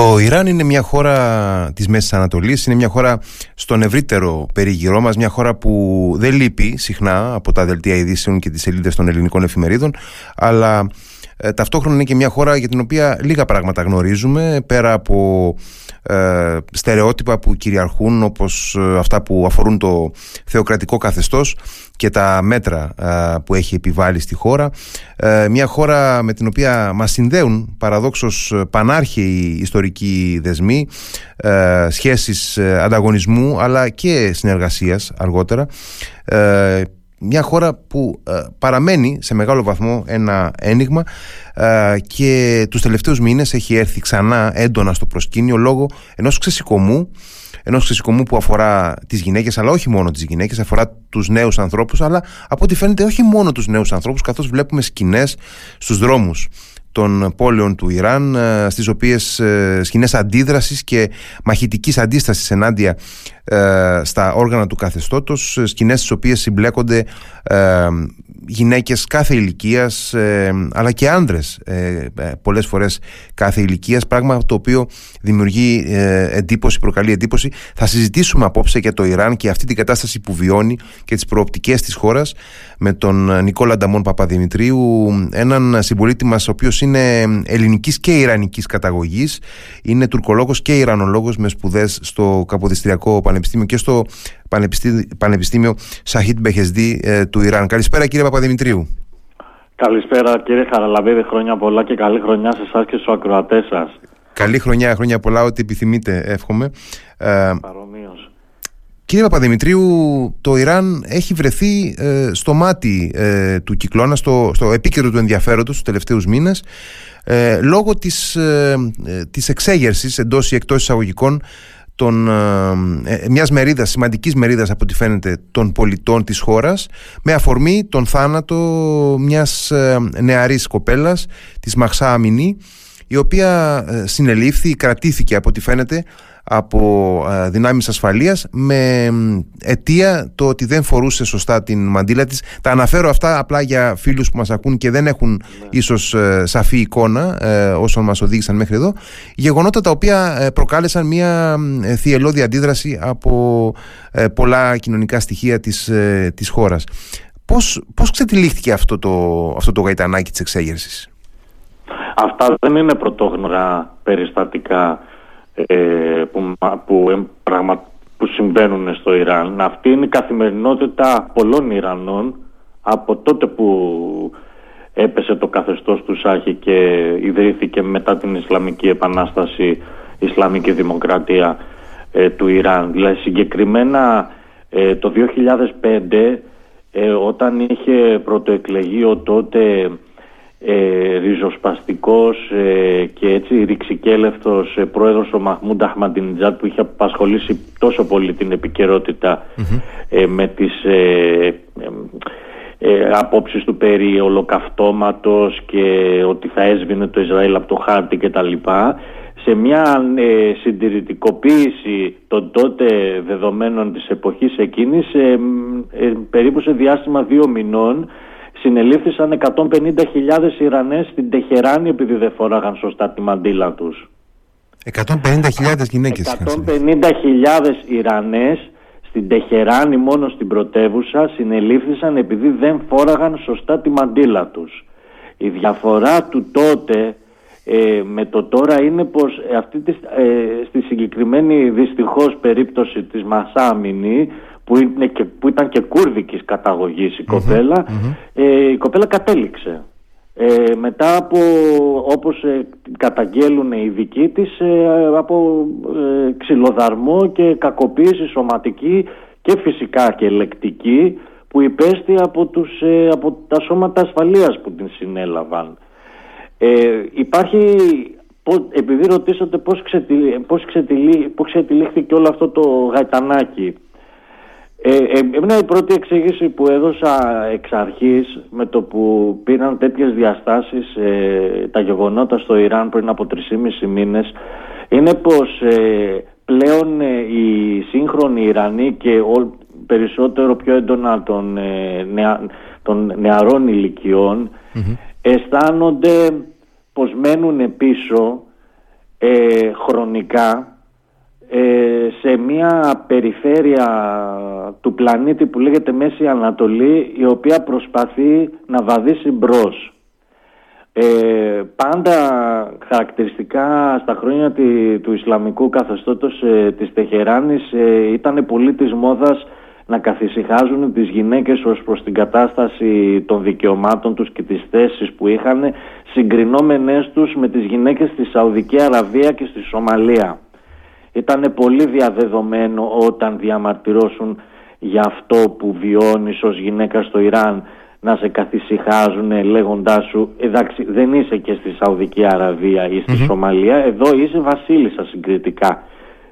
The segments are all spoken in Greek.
Το Ιράν είναι μια χώρα της Μέσης Ανατολής, είναι μια χώρα στον ευρύτερο περιγυρό μας, μια χώρα που δεν λείπει συχνά από τα δελτία ειδήσεων και τις σελίδες των ελληνικών εφημερίδων, αλλά ε, ταυτόχρονα είναι και μια χώρα για την οποία λίγα πράγματα γνωρίζουμε, πέρα από ε, στερεότυπα που κυριαρχούν όπως ε, αυτά που αφορούν το θεοκρατικό καθεστώς και τα μέτρα ε, που έχει επιβάλει στη χώρα. Μια χώρα με την οποία μας συνδέουν παραδόξως πανάρχαιοι ιστορικοί δεσμοί σχέσεις ανταγωνισμού αλλά και συνεργασίας αργότερα μια χώρα που ε, παραμένει σε μεγάλο βαθμό ένα ένιγμα ε, και τους τελευταίους μήνες έχει έρθει ξανά έντονα στο προσκήνιο λόγω ενός ξεσηκωμού ενός ξεσηκωμού που αφορά τις γυναίκες αλλά όχι μόνο τις γυναίκες αφορά τους νέους ανθρώπους αλλά από ό,τι φαίνεται όχι μόνο τους νέους ανθρώπους καθώς βλέπουμε σκηνές στους δρόμους των πόλεων του Ιράν ε, στις οποίες σκηνές αντίδρασης και μαχητικής αντίστασης ενάντια ε, στα όργανα του καθεστώτος σκηνές στις οποίες συμπλέκονται ε, γυναίκες κάθε ηλικίας ε, αλλά και άνδρες ε, πολλές φορές κάθε ηλικίας. Πράγμα το οποίο δημιουργεί εντύπωση, προκαλεί εντύπωση. Θα συζητήσουμε απόψε για το Ιράν και αυτή την κατάσταση που βιώνει και τις προοπτικές της χώρας με τον Νικόλα Νταμόν Παπαδημητρίου έναν συμπολίτη μας ο οποίος είναι ελληνικής και ιρανικής καταγωγής. Είναι τουρκολόγος και ιρανολόγος με σπουδές στο Καποδιστριακό Πανεπιστήμιο και στο Πανεπιστήμιο, Πανεπιστήμιο Σαχίτ Μπεχεσδί ε, του Ιράν. Καλησπέρα κύριε Παπαδημητρίου. Καλησπέρα κύριε Χαραλαμπίδη, χρόνια πολλά και καλή χρονιά σε εσάς και στους ακροατές σας. Καλή χρονιά, χρόνια πολλά, ό,τι επιθυμείτε, εύχομαι. Ε, Παρομοίως. Κύριε Παπαδημητρίου, το Ιράν έχει βρεθεί ε, στο μάτι ε, του κυκλώνα, στο, στο επίκαιρο του ενδιαφέροντος τους τελευταίους μήνες, ε, λόγω της, ε, της εξέγερσης εντός ή εκτός εισαγωγικών των, ε, ε, μιας μερίδας, σημαντικής μερίδας από ό,τι φαίνεται των πολιτών της χώρας με αφορμή τον θάνατο μιας ε, νεαρής κοπέλας της Μαξά Αμινή η οποία ε, συνελήφθη, κρατήθηκε από ό,τι φαίνεται από ε, δυνάμεις ασφαλείας με αιτία το ότι δεν φορούσε σωστά την μαντήλα της. Τα αναφέρω αυτά απλά για φίλους που μας ακούν και δεν έχουν ναι. ίσως ε, σαφή εικόνα ε, όσων μας οδήγησαν μέχρι εδώ. Γεγονότα τα οποία προκάλεσαν μια θυελώδη αντίδραση από πολλά κοινωνικά στοιχεία της, της χώρας. Πώς, πώς ξετυλίχθηκε αυτό το, αυτό το γαϊτανάκι της εξέγερσης; Αυτά δεν είναι πρωτόγνωρα περιστατικά ε, που, που, που συμβαίνουν στο Ιράν. Αυτή είναι η καθημερινότητα πολλών Ιρανών από τότε που έπεσε το καθεστώς του Σάχη και ιδρύθηκε μετά την Ισλαμική Επανάσταση η Ισλαμική Δημοκρατία ε, του Ιράν. Δηλαδή συγκεκριμένα ε, το 2005 όταν είχε πρωτοεκλεγεί ο τότε ε, ριζοσπαστικός ε, και έτσι ρηξικέλευτος ε, πρόεδρος ο Μαχμούντα Αχμαντινιτζάτ που είχε απασχολήσει τόσο πολύ την επικαιρότητα ε, με τις ε, ε, απόψεις του περί ολοκαυτώματος και ότι θα έσβηνε το Ισραήλ από το χάρτη κτλ σε μια ε, συντηρητικοποίηση των τότε δεδομένων της εποχής εκείνης περίπου σε διάστημα δύο μηνών συνελήφθησαν 150.000 Ιρανές στην Τεχεράνη επειδή δεν φοράγαν σωστά τη μαντήλα τους. 150.000 γυναίκες 150.000 Ιρανές στην Τεχεράνη μόνο στην πρωτεύουσα συνελήφθησαν επειδή δεν φόραγαν σωστά τη μαντήλα τους. Η διαφορά του τότε ε, με το τώρα είναι πως αυτή τη, ε, στη συγκεκριμένη δυστυχώς περίπτωση της Μασάμινη που, είναι και, που ήταν και κούρδικης καταγωγής η κοπελα ε, η κοπέλα κατέληξε. Ε, μετά από όπως ε, καταγγέλουν οι δικοί της ε, από ε, ξυλοδαρμό και κακοποίηση σωματική και φυσικά και λεκτική που υπέστη από, τους, από τα σώματα ασφαλείας που την συνέλαβαν. υπάρχει, επειδή ρωτήσατε πώς, ξετυλί, πώς, πώς ξετυλίχθηκε όλο αυτό το γαϊτανάκι ε, ε, εμένα η πρώτη εξήγηση που έδωσα εξ αρχής με το που πήραν τέτοιες διαστάσεις ε, τα γεγονότα στο Ιράν πριν από 3,5 μήνες είναι πως ε, πλέον ε, οι σύγχρονοι Ιρανοί και ο, περισσότερο πιο έντονα των, νεα, των νεαρών αισθάνονται πως μένουν πίσω ε, χρονικά ε, σε μια περιφέρεια του πλανήτη που λέγεται Μέση Ανατολή η οποία προσπαθεί να βαδίσει μπρος. Ε, πάντα χαρακτηριστικά στα χρόνια του Ισλαμικού καθεστώτος ε, της Τεχεράνης ε, ήταν πολύ της μόδας να καθησυχάζουν τις γυναίκες ως προς την κατάσταση των δικαιωμάτων τους και τις θέσεις που είχαν συγκρινόμενες τους με τις γυναίκες στη Σαουδική Αραβία και στη Σομαλία. Ήταν πολύ διαδεδομένο όταν διαμαρτυρώσουν για αυτό που βιώνεις ως γυναίκα στο Ιράν να σε καθησυχάζουν λέγοντάς σου εντάξει δεν είσαι και στη Σαουδική Αραβία ή στη Σομαλία εδώ είσαι βασίλισσα συγκριτικά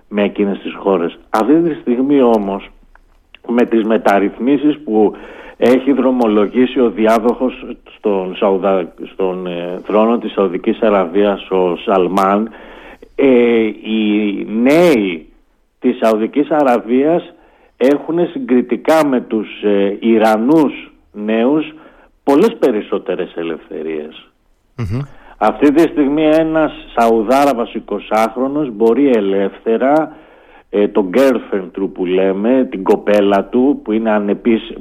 με εκείνες τις χώρες. Αυτή τη στιγμή όμως με τις μεταρρυθμίσεις που έχει δρομολογήσει ο διάδοχος στον, Σαουδα... στον ε, θρόνο της Σαουδικής Αραβίας ο Σαλμάν ε, οι νέοι της Σαουδικής Αραβίας έχουν συγκριτικά με τους ε, Ιρανούς νέους πολλές περισσότερες Αυτή τη στιγμή ένας Σαουδάραβας 20χρονος μπορεί ελεύθερα ε, το girlfriend του που λέμε, την κοπέλα του που, είναι ανεπίσ...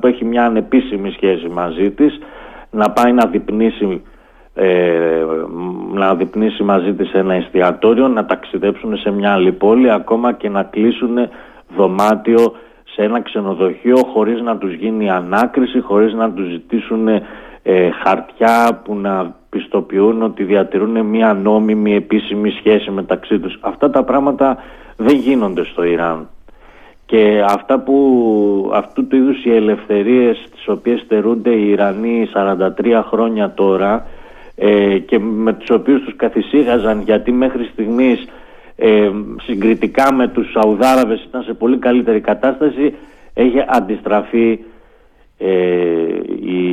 που έχει μια ανεπίσημη σχέση μαζί της να πάει να διπνήσει ε, να διπνήσει μαζί της ένα εστιατόριο, να ταξιδέψουν σε μια άλλη πόλη, ακόμα και να κλείσουν δωμάτιο σε ένα ξενοδοχείο χωρίς να τους γίνει ανάκριση, χωρίς να τους ζητήσουν ε, χαρτιά που να πιστοποιούν ότι διατηρούν μια νόμιμη επίσημη σχέση μεταξύ τους. Αυτά τα πράγματα δεν γίνονται στο Ιράν. Και αυτά που, αυτού του είδους οι ελευθερίες τις οποίες στερούνται οι Ιρανοί 43 χρόνια τώρα ε, και με τους οποίους τους καθησύχαζαν γιατί μέχρι στιγμής ε, συγκριτικά με τους Σαουδάραβες ήταν σε πολύ καλύτερη κατάσταση έχει αντιστραφεί ε, η,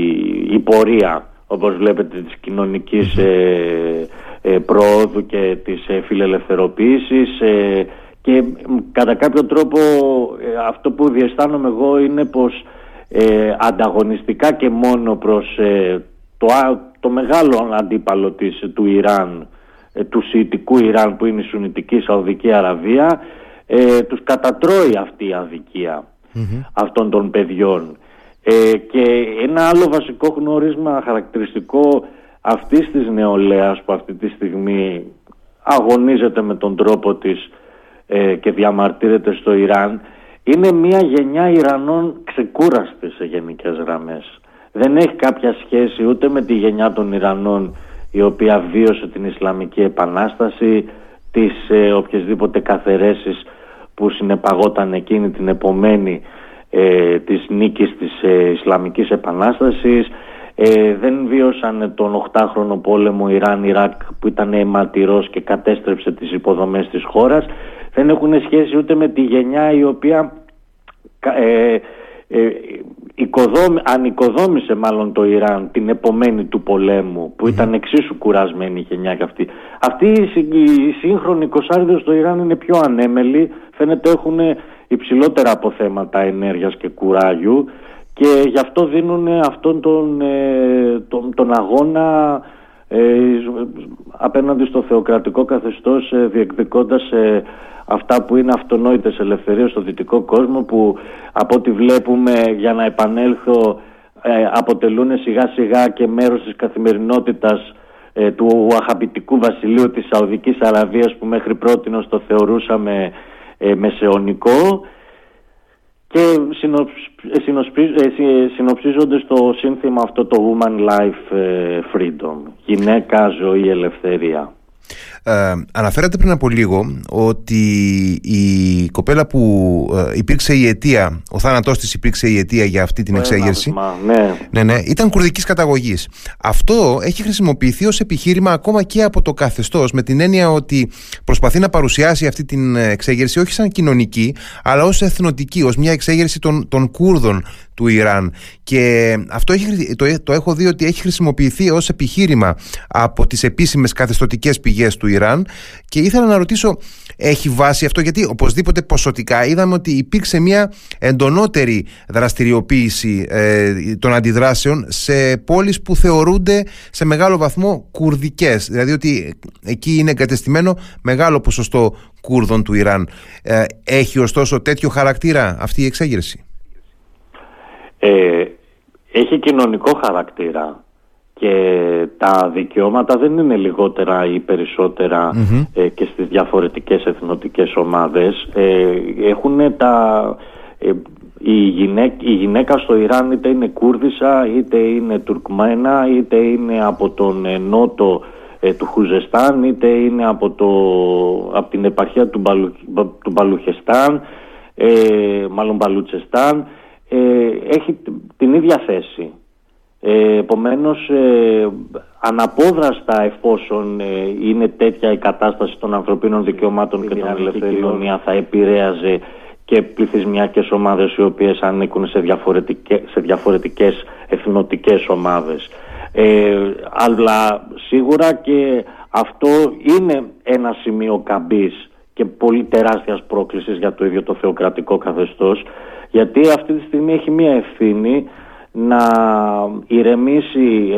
η πορεία όπως βλέπετε της κοινωνικής ε, ε προόδου και της ε, φιλελευθεροποίησης και κατά κάποιο τρόπο αυτό που διαισθάνομαι εγώ είναι πως ανταγωνιστικά και μόνο προς το, το μεγάλο αντίπαλο της, του Ιράν, ε, του Σιητικού Ιράν που είναι η Σουνιτική Σαουδική Αραβία, ε, τους κατατρώει αυτή η αδικία αυτών των παιδιών. Ε, και ένα άλλο βασικό γνώρισμα χαρακτηριστικό αυτής της νεολαίας που αυτή τη στιγμή αγωνίζεται με τον τρόπο της ε, και διαμαρτύρεται στο Ιράν είναι μια γενιά Ιρανών ξεκούραστης σε γενικές γραμμές δεν έχει κάποια σχέση ούτε με τη γενιά των Ιρανών η οποία βίωσε την Ισλαμική Επανάσταση, τις ε, οποιασδήποτε καθαιρέσεις που συνεπαγόταν εκείνη την επομένη ε, της νίκης της ε, Ισλαμικής Επανάστασης. Ε, δεν βίωσαν τον 8χρονο πόλεμο Ιράν-Ιράκ που ήταν αιματηρός και κατέστρεψε τις υποδομές της χώρας. Δεν έχουν σχέση ούτε με τη γενιά η οποία ε, ε, οικοδόμη, ανοικοδόμησε μάλλον το Ιράν την επομένη του πολέμου που ήταν εξίσου κουρασμένη η γενιά και αυτή. Αυτοί οι σύγχρονοι κοσάριδες στο Ιράν είναι πιο ανέμελοι, φαίνεται έχουν υψηλότερα αποθέματα ενέργειας και κουράγιου και γι' αυτό δίνουν αυτόν τον, ε, τον, τον αγώνα ε, απέναντι στο θεοκρατικό καθεστώς ε, διεκδικώντας ε, αυτά που είναι αυτονόητες ελευθερίες στο δυτικό κόσμο που από ό,τι βλέπουμε για να επανέλθω ε, αποτελούν σιγά σιγά και μέρος της καθημερινότητας ε, του αχαπητικού βασιλείου της Σαουδικής Αραβίας που μέχρι πρώτη το θεωρούσαμε ε, μεσαιωνικό και συνοψίζονται στο σύνθημα αυτό το Woman Life Freedom, γυναίκα, ζωή, ελευθερία. Ε, αναφέρατε πριν από λίγο ότι η κοπέλα που ε, υπήρξε η αιτία, ο θάνατός της υπήρξε η αιτία για αυτή την εξέγερση. Ναι. ναι, ναι, ήταν κουρδικής καταγωγής. Αυτό έχει χρησιμοποιηθεί ως επιχείρημα ακόμα και από το καθεστώς με την έννοια ότι προσπαθεί να παρουσιάσει αυτή την εξέγερση όχι σαν κοινωνική αλλά ως εθνοτική, ως μια εξέγερση των, των Κούρδων του Ιράν και αυτό έχει, το, το έχω δει ότι έχει χρησιμοποιηθεί ως επιχείρημα από τις επίσημες καθεστωτικές πηγές του Ιράν και ήθελα να ρωτήσω έχει βάση αυτό; Γιατί οπωσδήποτε ποσοτικά είδαμε ότι υπήρξε μια εντονότερη δραστηριοποίηση ε, των αντιδράσεων σε πόλεις που θεωρούνται σε μεγάλο βαθμό κουρδικές. Δηλαδή ότι εκεί είναι εγκατεστημένο μεγάλο ποσοστό Κούρδων του Ιράν. Ε, έχει ωστόσο τέτοιο χαρακτήρα αυτή η εξέγερση; Ε, έχει κοινωνικό χαρακτήρα και τα δικαιώματα δεν είναι λιγότερα ή περισσοτερα ε, και στις διαφορετικές εθνοτικές ομάδες. Ε, έχουν τα... Ε, η, γυναίκα, η γυναίκα στο Ιράν είτε είναι Κούρδισσα, είτε είναι Τουρκμένα, είτε είναι από τον νότο του Χουζεστάν, είτε είναι από, το, από την επαρχία του, Μπαλου, του Μπαλουχεστάν, μάλλον Μπαλουτσεστάν, έχει την ίδια θέση. Ε, επομένως ε, αναπόδραστα εφόσον ε, είναι τέτοια η κατάσταση των ανθρωπίνων δικαιωμάτων και των ελευθεριών θα επηρέαζε και πληθυσμιακές ομάδες οι οποίες ανήκουν σε διαφορετικές, σε διαφορετικές εθνοτικές ομάδες. Ε, αλλά σίγουρα και αυτό είναι ένα σημείο καμπής και πολύ τεράστιας πρόκλησης για το ίδιο το θεοκρατικό καθεστώς γιατί αυτή τη στιγμή έχει μία ευθύνη να ηρεμήσει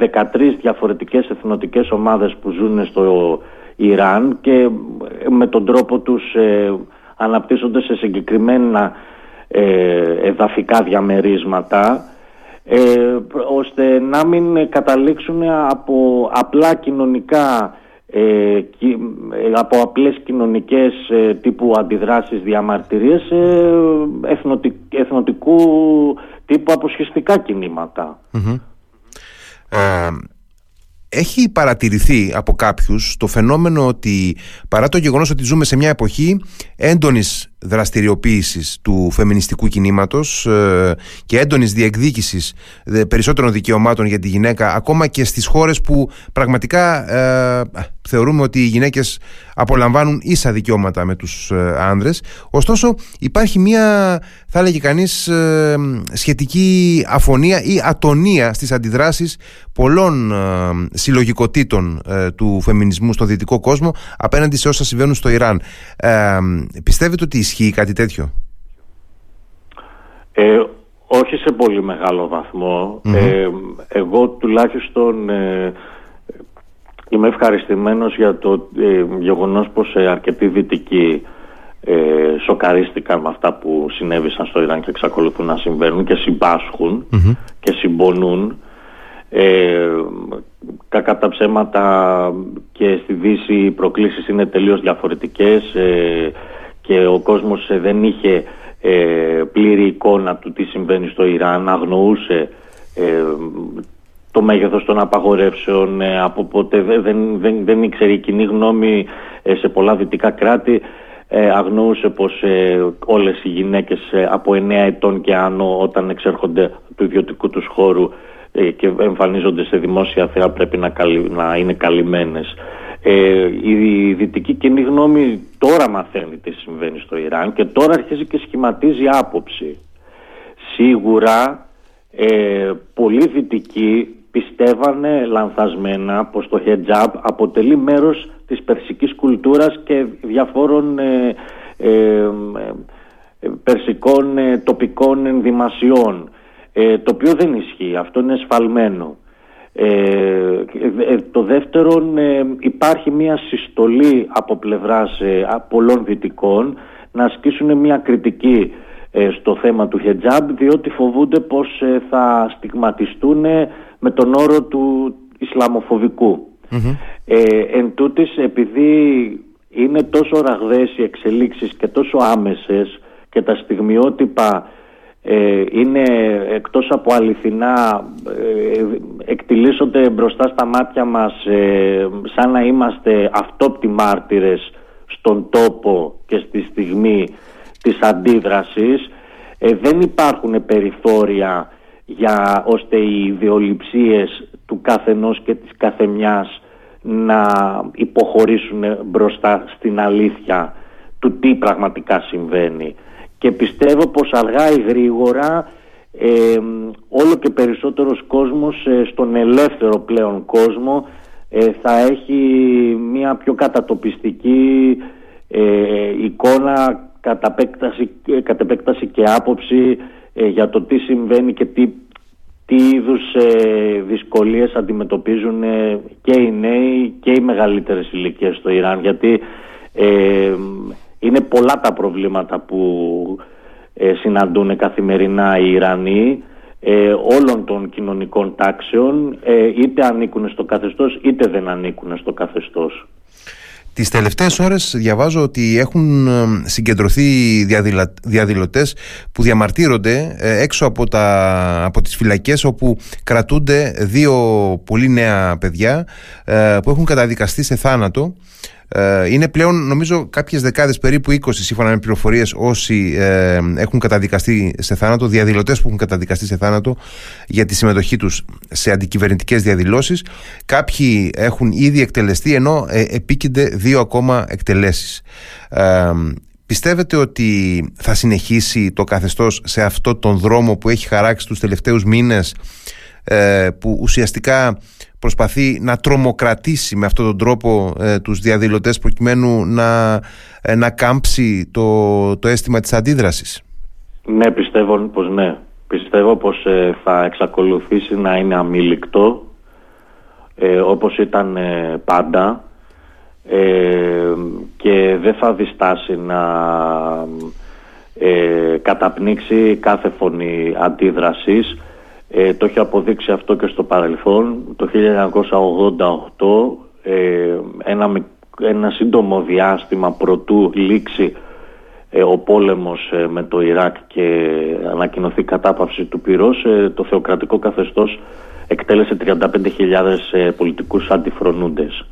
13 ε, διαφορετικές εθνοτικές ομάδες που ζουν στο Ιράν και ε, με τον τρόπο τους ε, αναπτύσσονται σε συγκεκριμένα εδαφικά διαμερίσματα ώστε να μην καταλήξουν από απλά κοινωνικά από απλές κοινωνικές τύπου αντιδράσεις διαμαρτυρίες σε εθνοτικού τύπου αποσχεστικά Ε, έχει παρατηρηθεί από κάποιους το φαινόμενο ότι παρά το γεγονός ότι ζούμε σε μια εποχή έντονης δραστηριοποίησης του φεμινιστικού κινήματος ε, και έντονης διεκδίκησης περισσότερων δικαιωμάτων για τη γυναίκα ακόμα και στις χώρες που πραγματικά ε, θεωρούμε ότι οι γυναίκες απολαμβάνουν ίσα δικαιώματα με τους ε, άνδρες. Ωστόσο υπάρχει μια θα έλεγε κανείς σχετική αφωνία ή ατονία στις αντιδράσεις πολλών συλλογικοτήτων του φεμινισμού στο δυτικό κόσμο απέναντι σε όσα συμβαίνουν στο Ιράν. Πιστεύετε ότι Ισχύει κάτι τέτοιο; Ε, όχι σε πολύ μεγάλο Ε, εγώ τουλάχιστον ε, είμαι ευχαριστημένος για το ε, γεγονός πως ε, αρκετοί δυτικοί ε, σοκαρίστηκαν με αυτά που συνέβησαν στο Ιράν και εξακολουθούν να συμβαίνουν και συμπασχουν και συμπονούν. Ε, κακά τα ψέματα και στη Δύση οι προκλήσεις είναι τελείως διαφορετικές. Ε, και ο κόσμος ε, δεν είχε ε, πλήρη εικόνα του τι συμβαίνει στο Ιράν, αγνοούσε ε, το μέγεθος των απαγορεύσεων, από πότε δεν, δεν, δεν ήξερε η κοινή γνώμη σε πολλά δυτικά κράτη, αγνοούσε πως όλες οι γυναίκες από 9 ετών και άνω όταν εξέρχονται του ιδιωτικού τους χώρου και εμφανίζονται σε δημόσια θέα πρέπει να, να είναι καλυμμένες. Ε, η δυτική κοινή γνώμη τώρα μαθαίνει τι συμβαίνει στο Ιράν και τώρα αρχίζει και σχηματίζει άποψη. Σίγουρα ε, πολλοί δυτικοί πιστεύανε λανθασμένα πως το χετζάμπ αποτελεί μέρος της περσικής κουλτούρας και διαφόρων ε, ε, περσικών τοπικών ενδυμασιών το οποίο δεν ισχύει, αυτό είναι σφαλμένο. Ε, ε, το δεύτερο ε, υπάρχει μια συστολή από πλευράς πολλών δυτικών να ασκήσουν μια κριτική στο θέμα του χετζάμπ διότι φοβούνται πως θα στιγματιστούν με τον όρο του ισλαμοφοβικου εν τούτης, επειδή είναι τόσο ραγδαίες οι εξελίξεις και τόσο άμεσες και τα στιγμιότυπα ε, είναι εκτός από αληθινά ε, εκτιλήσονται μπροστά στα μάτια μας ε, σαν να είμαστε αυτόπτοι μάρτυρες στον τόπο και στη στιγμή της αντίδρασης. Ε, δεν υπάρχουν περιθώρια για ώστε οι ιδεολειψίες του καθενός και της καθεμιάς να υποχωρήσουν μπροστά στην αλήθεια του τι πραγματικά συμβαίνει και πιστεύω πως αργά ή γρήγορα ε, όλο και περισσότερος κόσμος ε, στον ελεύθερο πλέον κόσμο ε, θα έχει μια πιο κατατοπιστική εικόνα κατά επέκταση, κατ επέκταση και άποψη για το τι συμβαίνει και τι, τι είδους δυσκολίες αντιμετωπίζουν και οι νέοι και οι μεγαλύτερες ηλικίες στο Ιράν. Γιατί είναι πολλά τα προβλήματα που συναντούν καθημερινά οι Ιρανοί ε, όλων των κοινωνικών τάξεων ε, είτε ανήκουν στο καθεστώς είτε δεν ανήκουν στο καθεστώς. Τις τελευταίες ώρες διαβάζω ότι έχουν ε, συγκεντρωθεί διαδηλωτές που διαμαρτύρονται ε, έξω από, τα, από τις φυλακές όπου κρατούνται δύο πολύ νέα παιδιά που έχουν καταδικαστεί σε θάνατο ε, είναι πλέον νομίζω κάποιες δεκάδες περίπου 20 σύμφωνα με πληροφορίες όσοι ε, έχουν καταδικαστεί σε θάνατο, διαδηλωτές που έχουν καταδικαστεί σε θάνατο για τη συμμετοχή τους σε αντικυβερνητικές διαδηλώσεις. Κάποιοι έχουν ήδη εκτελεστεί ενώ ε, επίκυνται δύο ακόμα εκτελέσεις. Ε, Πιστεύετε ότι θα συνεχίσει το καθεστώς σε αυτό τον δρόμο που έχει χαράξει τους τελευταίους μήνες ε, που ουσιαστικά προσπαθεί να τρομοκρατήσει με αυτόν τον τρόπο ε, τους διαδηλωτές προκειμένου να, ε, να κάμψει το, το αίσθημα της αντίδρασης. Ναι, πιστεύω πως ναι. Πιστεύω πως ε, θα εξακολουθήσει να είναι αμήλικτο ε, όπως ήταν πάντα και δεν θα διστάσει να καταπνίξει κάθε φωνή αντίδρασης ε, το έχει αποδείξει αυτό και στο παρελθόν. Το 1988, ε, ένα, ένα σύντομο διάστημα προτού λήξει ε, ο πόλεμος ε, με το Ιράκ και ανακοινωθεί κατάπαυση του πυρός, το θεοκρατικό καθεστώς εκτέλεσε 35.000 πολιτικούς αντιφρονούντες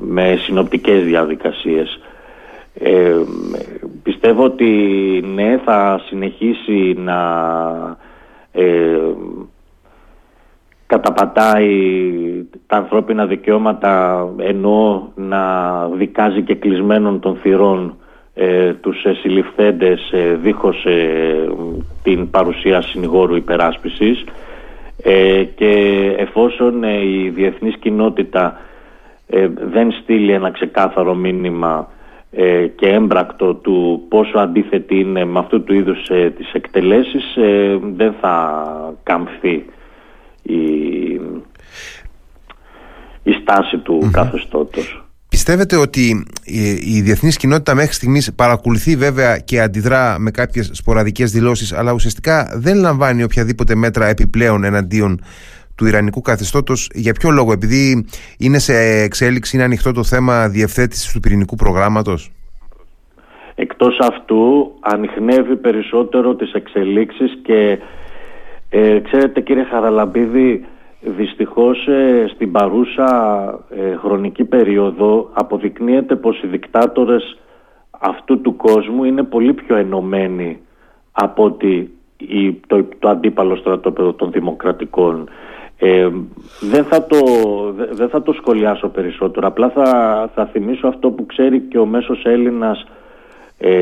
με συνοπτικές διαδικασίες. Ε, πιστεύω ότι ναι θα συνεχίσει να ε, καταπατάει τα ανθρώπινα δικαιώματα ενώ να δικάζει και κλεισμένων των θυρών ε, τους ε, συλληφθέντες ε, δίχως ε, την παρουσία συνηγόρου υπεράσπισης. Και εφόσον η διεθνής κοινότητα δεν στείλει ένα ξεκάθαρο μήνυμα ε, και έμπρακτο του πόσο αντίθετη είναι με αυτού του είδους ε, τις εκτελέσεις ε, δεν θα καμφθεί η, η στάση του mm καθεστώτος. Πιστεύετε ότι η διεθνής κοινότητα μέχρι στιγμής παρακολουθεί βέβαια και αντιδρά με κάποιες σποραδικές δηλώσεις αλλά ουσιαστικά δεν λαμβάνει οποιαδήποτε μέτρα επιπλέον εναντίον του Ιρανικού καθεστώτος για ποιο λόγο, επειδή είναι σε εξέλιξη, είναι ανοιχτό το θέμα διευθέτησης του πυρηνικού προγράμματος; Εκτός αυτού ανοιχνεύει περισσότερο τις εξελίξεις και ε, ξέρετε κύριε Χαραλαμπίδη δυστυχώς ε, στην παρούσα ε, χρονική περίοδο αποδεικνύεται πως οι δικτάτορες αυτού του κόσμου είναι πολύ πιο ενωμένοι από ότι το, το αντίπαλο στρατόπεδο των δημοκρατικών. Ε, δεν, θα το, δεν θα το σχολιάσω περισσότερο, απλά θα, θα θυμίσω αυτό που ξέρει και ο μέσος Έλληνας ε,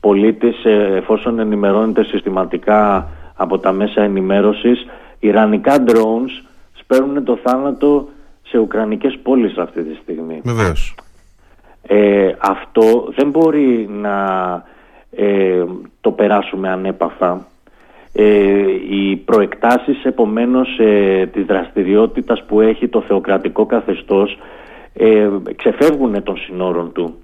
πολίτης ε, εφόσον ενημερώνεται συστηματικά από τα μέσα ενημέρωσης Ιρανικά drones σπέρνουν το θάνατο σε ουκρανικές πόλεις αυτή τη στιγμή. Βεβαίως. Ε, αυτό δεν μπορεί να ε, το περάσουμε ανέπαφα ε, οι προεκτάσεις επομένως ε, της δραστηριότητας που έχει το θεοκρατικό καθεστώς ε, ξεφεύγουν των συνόρων του.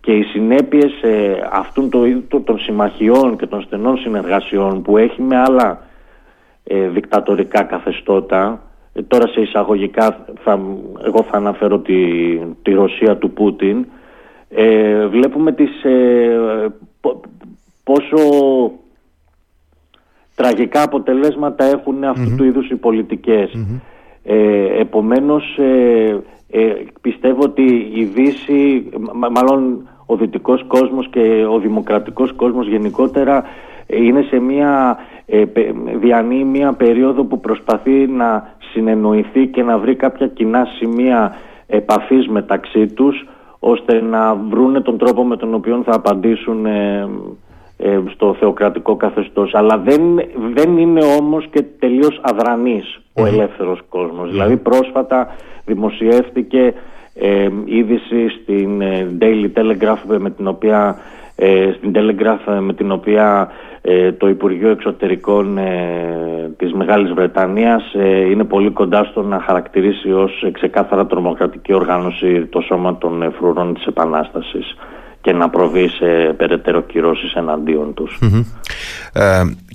Και οι συνέπειες ε, αυτών το, των συμμαχιών και των στενών συνεργασιών που έχει με άλλα ε, δικτατορικά καθεστώτα ε, τώρα σε εισαγωγικά θα, εγώ θα αναφέρω τη, τη Ρωσία του Πούτιν βλέπουμε τις, πόσο τραγικά αποτελέσματα έχουν του είδους οι πολιτικές. Ε, επομένως ε, ε, πιστεύω ότι η Δύση, μάλλον ο δυτικός κόσμος και ο δημοκρατικός κόσμος γενικότερα είναι σε μια ε, διανύει μια περίοδο που προσπαθεί να συνεννοηθεί και να βρει κάποια κοινά σημεία επαφής μεταξύ τους ώστε να βρούνε τον τρόπο με τον οποίο θα απαντήσουν ε, στο θεοκρατικό καθεστώς αλλά δεν, δεν είναι όμως και τελείως ο ελεύθερος κόσμος. Δηλαδή πρόσφατα δημοσιεύτηκε ε, είδηση στην ε, Daily Telegraph με την οποία, ε, στην Telegraph με την οποία το Υπουργείο Εξωτερικών της Μεγάλης Βρετανίας είναι πολύ κοντά στο να χαρακτηρίσει ως ξεκάθαρα τρομοκρατική οργάνωση το σώμα των φρουρών της Επανάστασης και να προβεί σε περαιτέρω κυρώσεις εναντίον τους.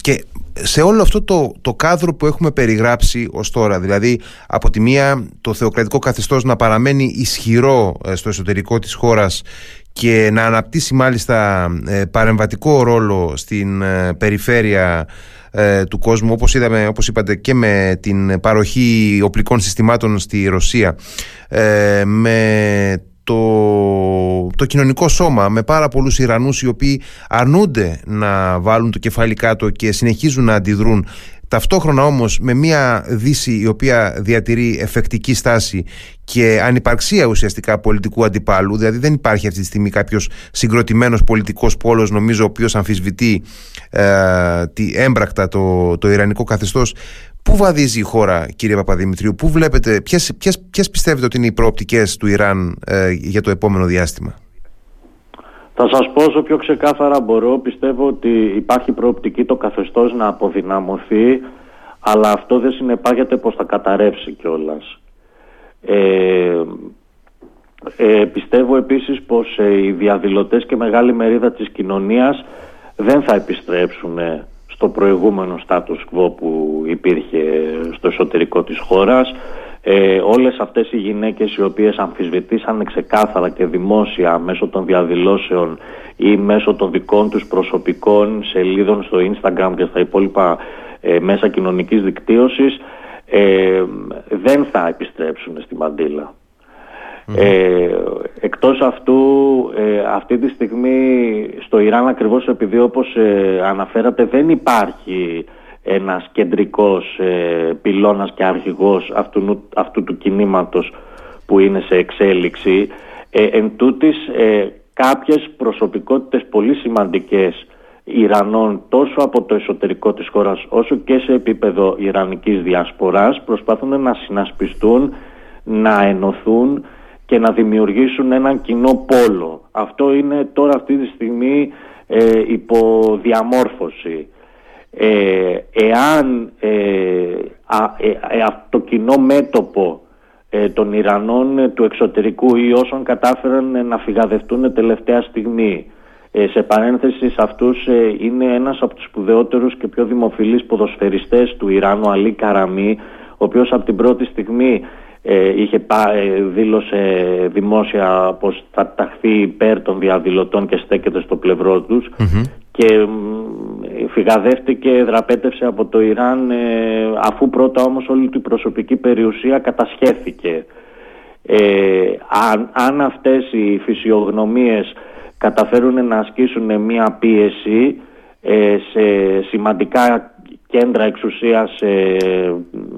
και σε όλο αυτό το, το κάδρο που έχουμε περιγράψει ως τώρα, δηλαδή από τη μία το θεοκρατικό καθεστώς να παραμένει ισχυρό ε, στο εσωτερικό της χώρας και να αναπτύσσει μάλιστα ε, παρεμβατικό ρόλο στην ε, περιφέρεια του κόσμου όπως είδαμε όπως είπατε και με την παροχή οπλικών συστημάτων στη Ρωσία με το, το κοινωνικό σώμα με πάρα πολλούς Ιρανούς οι οποίοι αρνούνται να βάλουν το κεφάλι κάτω και συνεχίζουν να αντιδρούν Ταυτόχρονα όμως με μια Δύση η οποία διατηρεί εφεκτική στάση και ανυπαρξία ουσιαστικά πολιτικού αντιπάλου, δηλαδή δεν υπάρχει αυτή τη στιγμή κάποιος συγκροτημένος πολιτικός πόλος νομίζω ο οποίος αμφισβητεί ε, τη, έμπρακτα το, το Ιρανικό καθεστώς Πού βαδίζει η χώρα, κύριε Παπαδημητρίου, πού βλέπετε, ποιες, ποιες, ποιες πιστεύετε ότι είναι οι προοπτικές του Ιράν ε, για το επόμενο διάστημα; Θα σας πω όσο πιο ξεκάθαρα μπορώ, πιστεύω ότι υπάρχει προοπτική το καθεστώς να αποδυναμωθεί, αλλά αυτό δεν συνεπάγεται πως θα καταρρεύσει κιόλας. Ε, ε, πιστεύω επίσης πως ε, οι διαδηλωτές και μεγάλη μερίδα της κοινωνίας δεν θα επιστρέψουν στο προηγούμενο status quo που υπήρχε στο εσωτερικό της χώρας. Ε, όλες αυτές οι γυναίκες οι οποίες αμφισβητήσαν ξεκάθαρα και δημόσια μέσω των διαδηλώσεων ή μέσω των δικών τους προσωπικών σελίδων στο Instagram και στα υπόλοιπα ε, μέσα κοινωνικής δικτύωσης ε, δεν θα επιστρέψουν στη μαντήλα. Ε, εκτός αυτού, ε, αυτή τη στιγμή στο Ιράν ακριβώς επειδή όπως ε, αναφέρατε δεν υπάρχει ένας κεντρικός ε, πυλώνας και αρχηγός αυτού, αυτού του κινήματος που είναι σε εξέλιξη. Ε, εν τούτης, κάποιες προσωπικότητες πολύ σημαντικές Ιρανών τόσο από το εσωτερικό της χώρας όσο και σε επίπεδο Ιρανικής διασποράς προσπαθούν να συνασπιστούν, να ενωθούν και να δημιουργήσουν έναν κοινό πόλο. Αυτό είναι τώρα αυτή τη στιγμή ε, υποδιαμόρφωση. Ε, εάν ε, ε, ε το κοινό μέτωπο των Ιρανών του εξωτερικού ή όσων κατάφεραν να φυγαδευτούν τελευταία στιγμή σε παρένθεση σε αυτούς είναι ένας από τους σπουδαιότερους και πιο δημοφιλείς ποδοσφαιριστές του Ιράνου Αλή Καραμή ο οποίος από την πρώτη στιγμή ε, είχε ε, δήλωσε δημόσια πως θα ταχθεί υπέρ των διαδηλωτών και στέκεται στο πλευρό τους και φυγαδεύτηκε, δραπέτευσε από το Ιράν ε, αφού πρώτα όμως όλη του η προσωπική περιουσία κατασχέθηκε. Ε, αν, αν αυτές οι φυσιογνωμίες καταφέρουν να ασκήσουν μία πίεση σε σημαντικά κέντρα εξουσίας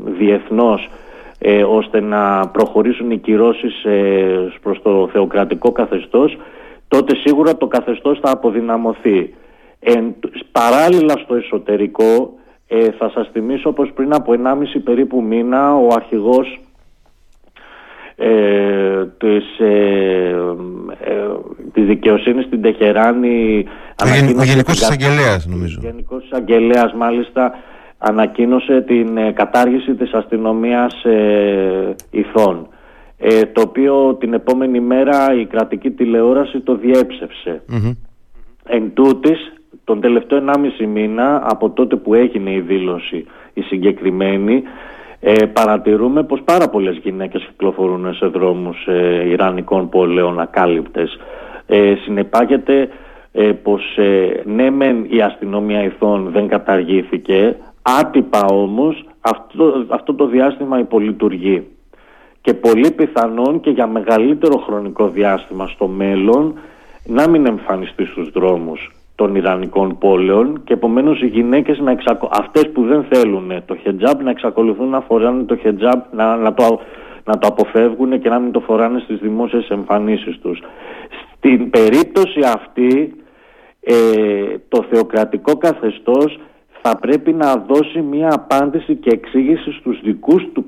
διεθνώς ε, ώστε να προχωρήσουν οι κυρώσεις ε, προς το θεοκρατικό καθεστώς τότε σίγουρα το καθεστώς θα αποδυναμωθεί. Εν, παράλληλα στο εσωτερικό ε, θα σας θυμίσω πως πριν από 1,5 περίπου μήνα ο αρχηγός ε, της, ε, ε, της δικαιοσύνης στην Τεχεράνη ο Γενικός Εισαγγελέας νομίζω ο Γενικός Εισαγγελέας μάλιστα ανακοίνωσε την ε, κατάργηση της αστυνομίας ε, ηθών ε, το οποίο την επόμενη μέρα η κρατική τηλεόραση το διέψευσε. Εν τούτης, τον τελευταίο 1,5 μήνα από τότε που έγινε η δήλωση η συγκεκριμένη ε, παρατηρούμε πως πάρα πολλές γυναίκες κυκλοφορούν σε δρόμους ε, Ιρανικών πόλεων ακάλυπτες. Ε, συνεπάγεται ε, πως ναι μεν η αστυνομία ηθών δεν καταργήθηκε Άτυπα όμως αυτό, αυτό το διάστημα υπολειτουργεί και πολύ πιθανόν και για μεγαλύτερο χρονικό διάστημα στο μέλλον να μην εμφανιστεί στους δρόμους των Ιρανικών πόλεων και επομένως οι γυναίκες να εξακο... αυτές που δεν θέλουν το χετζάμπ να εξακολουθούν να φοράνε το χετζάμπ να, να, το, να το αποφεύγουν και να μην το φοράνε στις δημόσιες εμφανίσεις τους. Στην περίπτωση αυτή ε, το θεοκρατικό καθεστώς θα πρέπει να δώσει μια απάντηση και εξήγηση στους δικούς του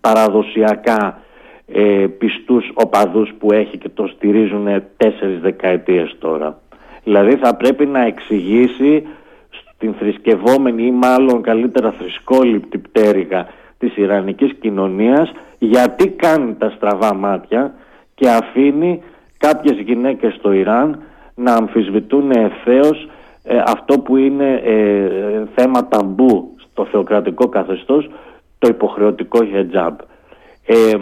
παραδοσιακά ε, πιστούς οπαδούς που έχει και το στηρίζουν τέσσερις δεκαετίες τώρα. Δηλαδή θα πρέπει να εξηγήσει στην θρησκευόμενη ή μάλλον καλύτερα θρησκόληπτη πτέρυγα της Ιρανικής κοινωνίας γιατί κάνει τα στραβά μάτια και αφήνει κάποιες γυναίκες στο Ιράν να αμφισβητούν ευθέως ε, αυτό που είναι ε, θέμα ταμπού στο θεοκρατικό καθεστώς το υποχρεωτικό χετζάμπ. Ε,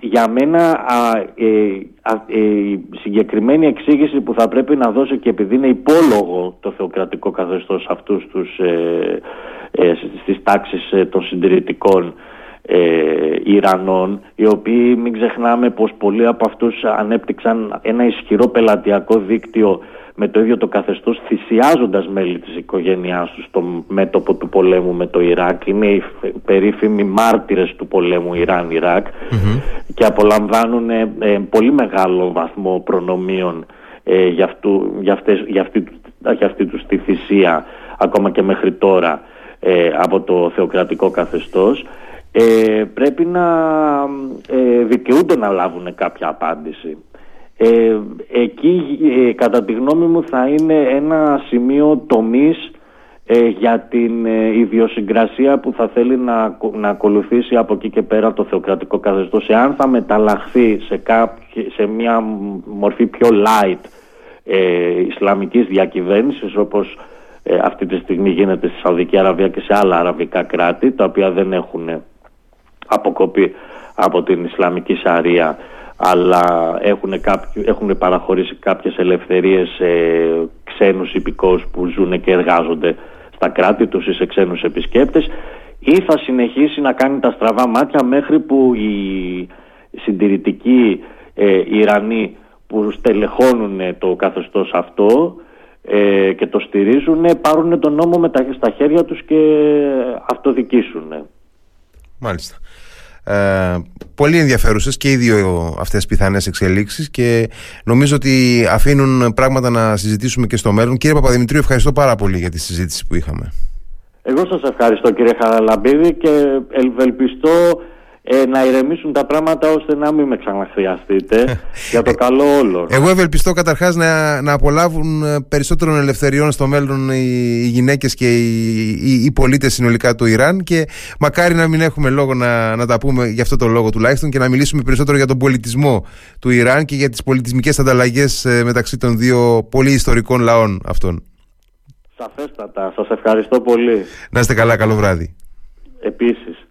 για μένα ε, η συγκεκριμένη εξήγηση που θα πρέπει να δώσω και επειδή είναι υπόλογο το θεοκρατικό καθεστώς αυτούς τους, ε, ε, στις τάξεις των συντηρητικών Ιρανών οι οποίοι μην ξεχνάμε πως πολλοί από αυτούς ανέπτυξαν ένα ισχυρό πελατειακό δίκτυο με το ίδιο το καθεστώς θυσιάζοντας μέλη της οικογένειάς τους στο μέτωπο του πολέμου με το Ιράκ. Είναι οι περίφημοι μάρτυρες του πολέμου Ιράν-Ιράκ. Και απολαμβάνουν ε, ε, πολύ μεγάλο βαθμό προνομίων ε, για, αυτού, για, αυτές, για, αυτή, για αυτή τους τη θυσία ακόμα και μέχρι τώρα ε, από το θεοκρατικό καθεστώς. Ε, πρέπει να ε, δικαιούνται να λάβουν κάποια απάντηση. Ε, εκεί ε, κατά τη γνώμη μου θα είναι ένα σημείο τομής ε, για την ε, ιδιοσυγκρασία που θα θέλει να, να ακολουθήσει από εκεί και πέρα το θεοκρατικό καθεστώς. Εάν θα μεταλλαχθεί σε, σε μια μορφή πιο light ε, Ισλαμικής διακυβέρνησης όπως αυτή τη στιγμή γίνεται στη Σαουδική Αραβία και σε άλλα αραβικά κράτη τα οποία δεν έχουν αποκοπεί από την Ισλαμική Σαρία αλλά έχουν, κάποιου, έχουν παραχωρήσει κάποιες ελευθερίες σε ξένους υπηκόους που ζουν και εργάζονται στα κράτη τους ή σε ξένους επισκέπτες ή θα συνεχίσει να κάνει τα στραβά μάτια μέχρι που οι συντηρητικοί ε, Ιρανοί που στελεχώνουν το καθεστώς αυτό ε, και το στηρίζουν πάρουν τον νόμο με τα, στα χέρια τους και αυτοδικήσουν. Μάλιστα. Ε, πολύ ενδιαφέρουσες και οι δύο αυτές πιθανές εξελίξεις και νομίζω ότι αφήνουν πράγματα να συζητήσουμε και στο μέλλον. Κύριε Παπαδημητρίου, ευχαριστώ πάρα πολύ για τη συζήτηση που είχαμε. Εγώ σας ευχαριστώ κύριε Χαραλαμπίδη και ευελπιστώ ε, να ηρεμήσουν τα πράγματα ώστε να μην με ξαναχρειαστείτε για το καλό όλων. Εγώ ευελπιστώ καταρχάς να, να απολάβουν ε, περισσότερων ελευθεριών στο μέλλον οι, οι γυναίκες και οι, οι, οι πολίτες συνολικά του Ιράν και μακάρι να μην έχουμε λόγο να, να τα πούμε για αυτό το λόγο τουλάχιστον και να μιλήσουμε περισσότερο για τον πολιτισμό του Ιράν και για τις πολιτισμικές ανταλλαγές ε, μεταξύ των δύο πολύ ιστορικών λαών αυτών. Σαφέστατα. Σας ευχαριστώ πολύ. Να είστε καλά. Καλό βράδυ. Επίσης.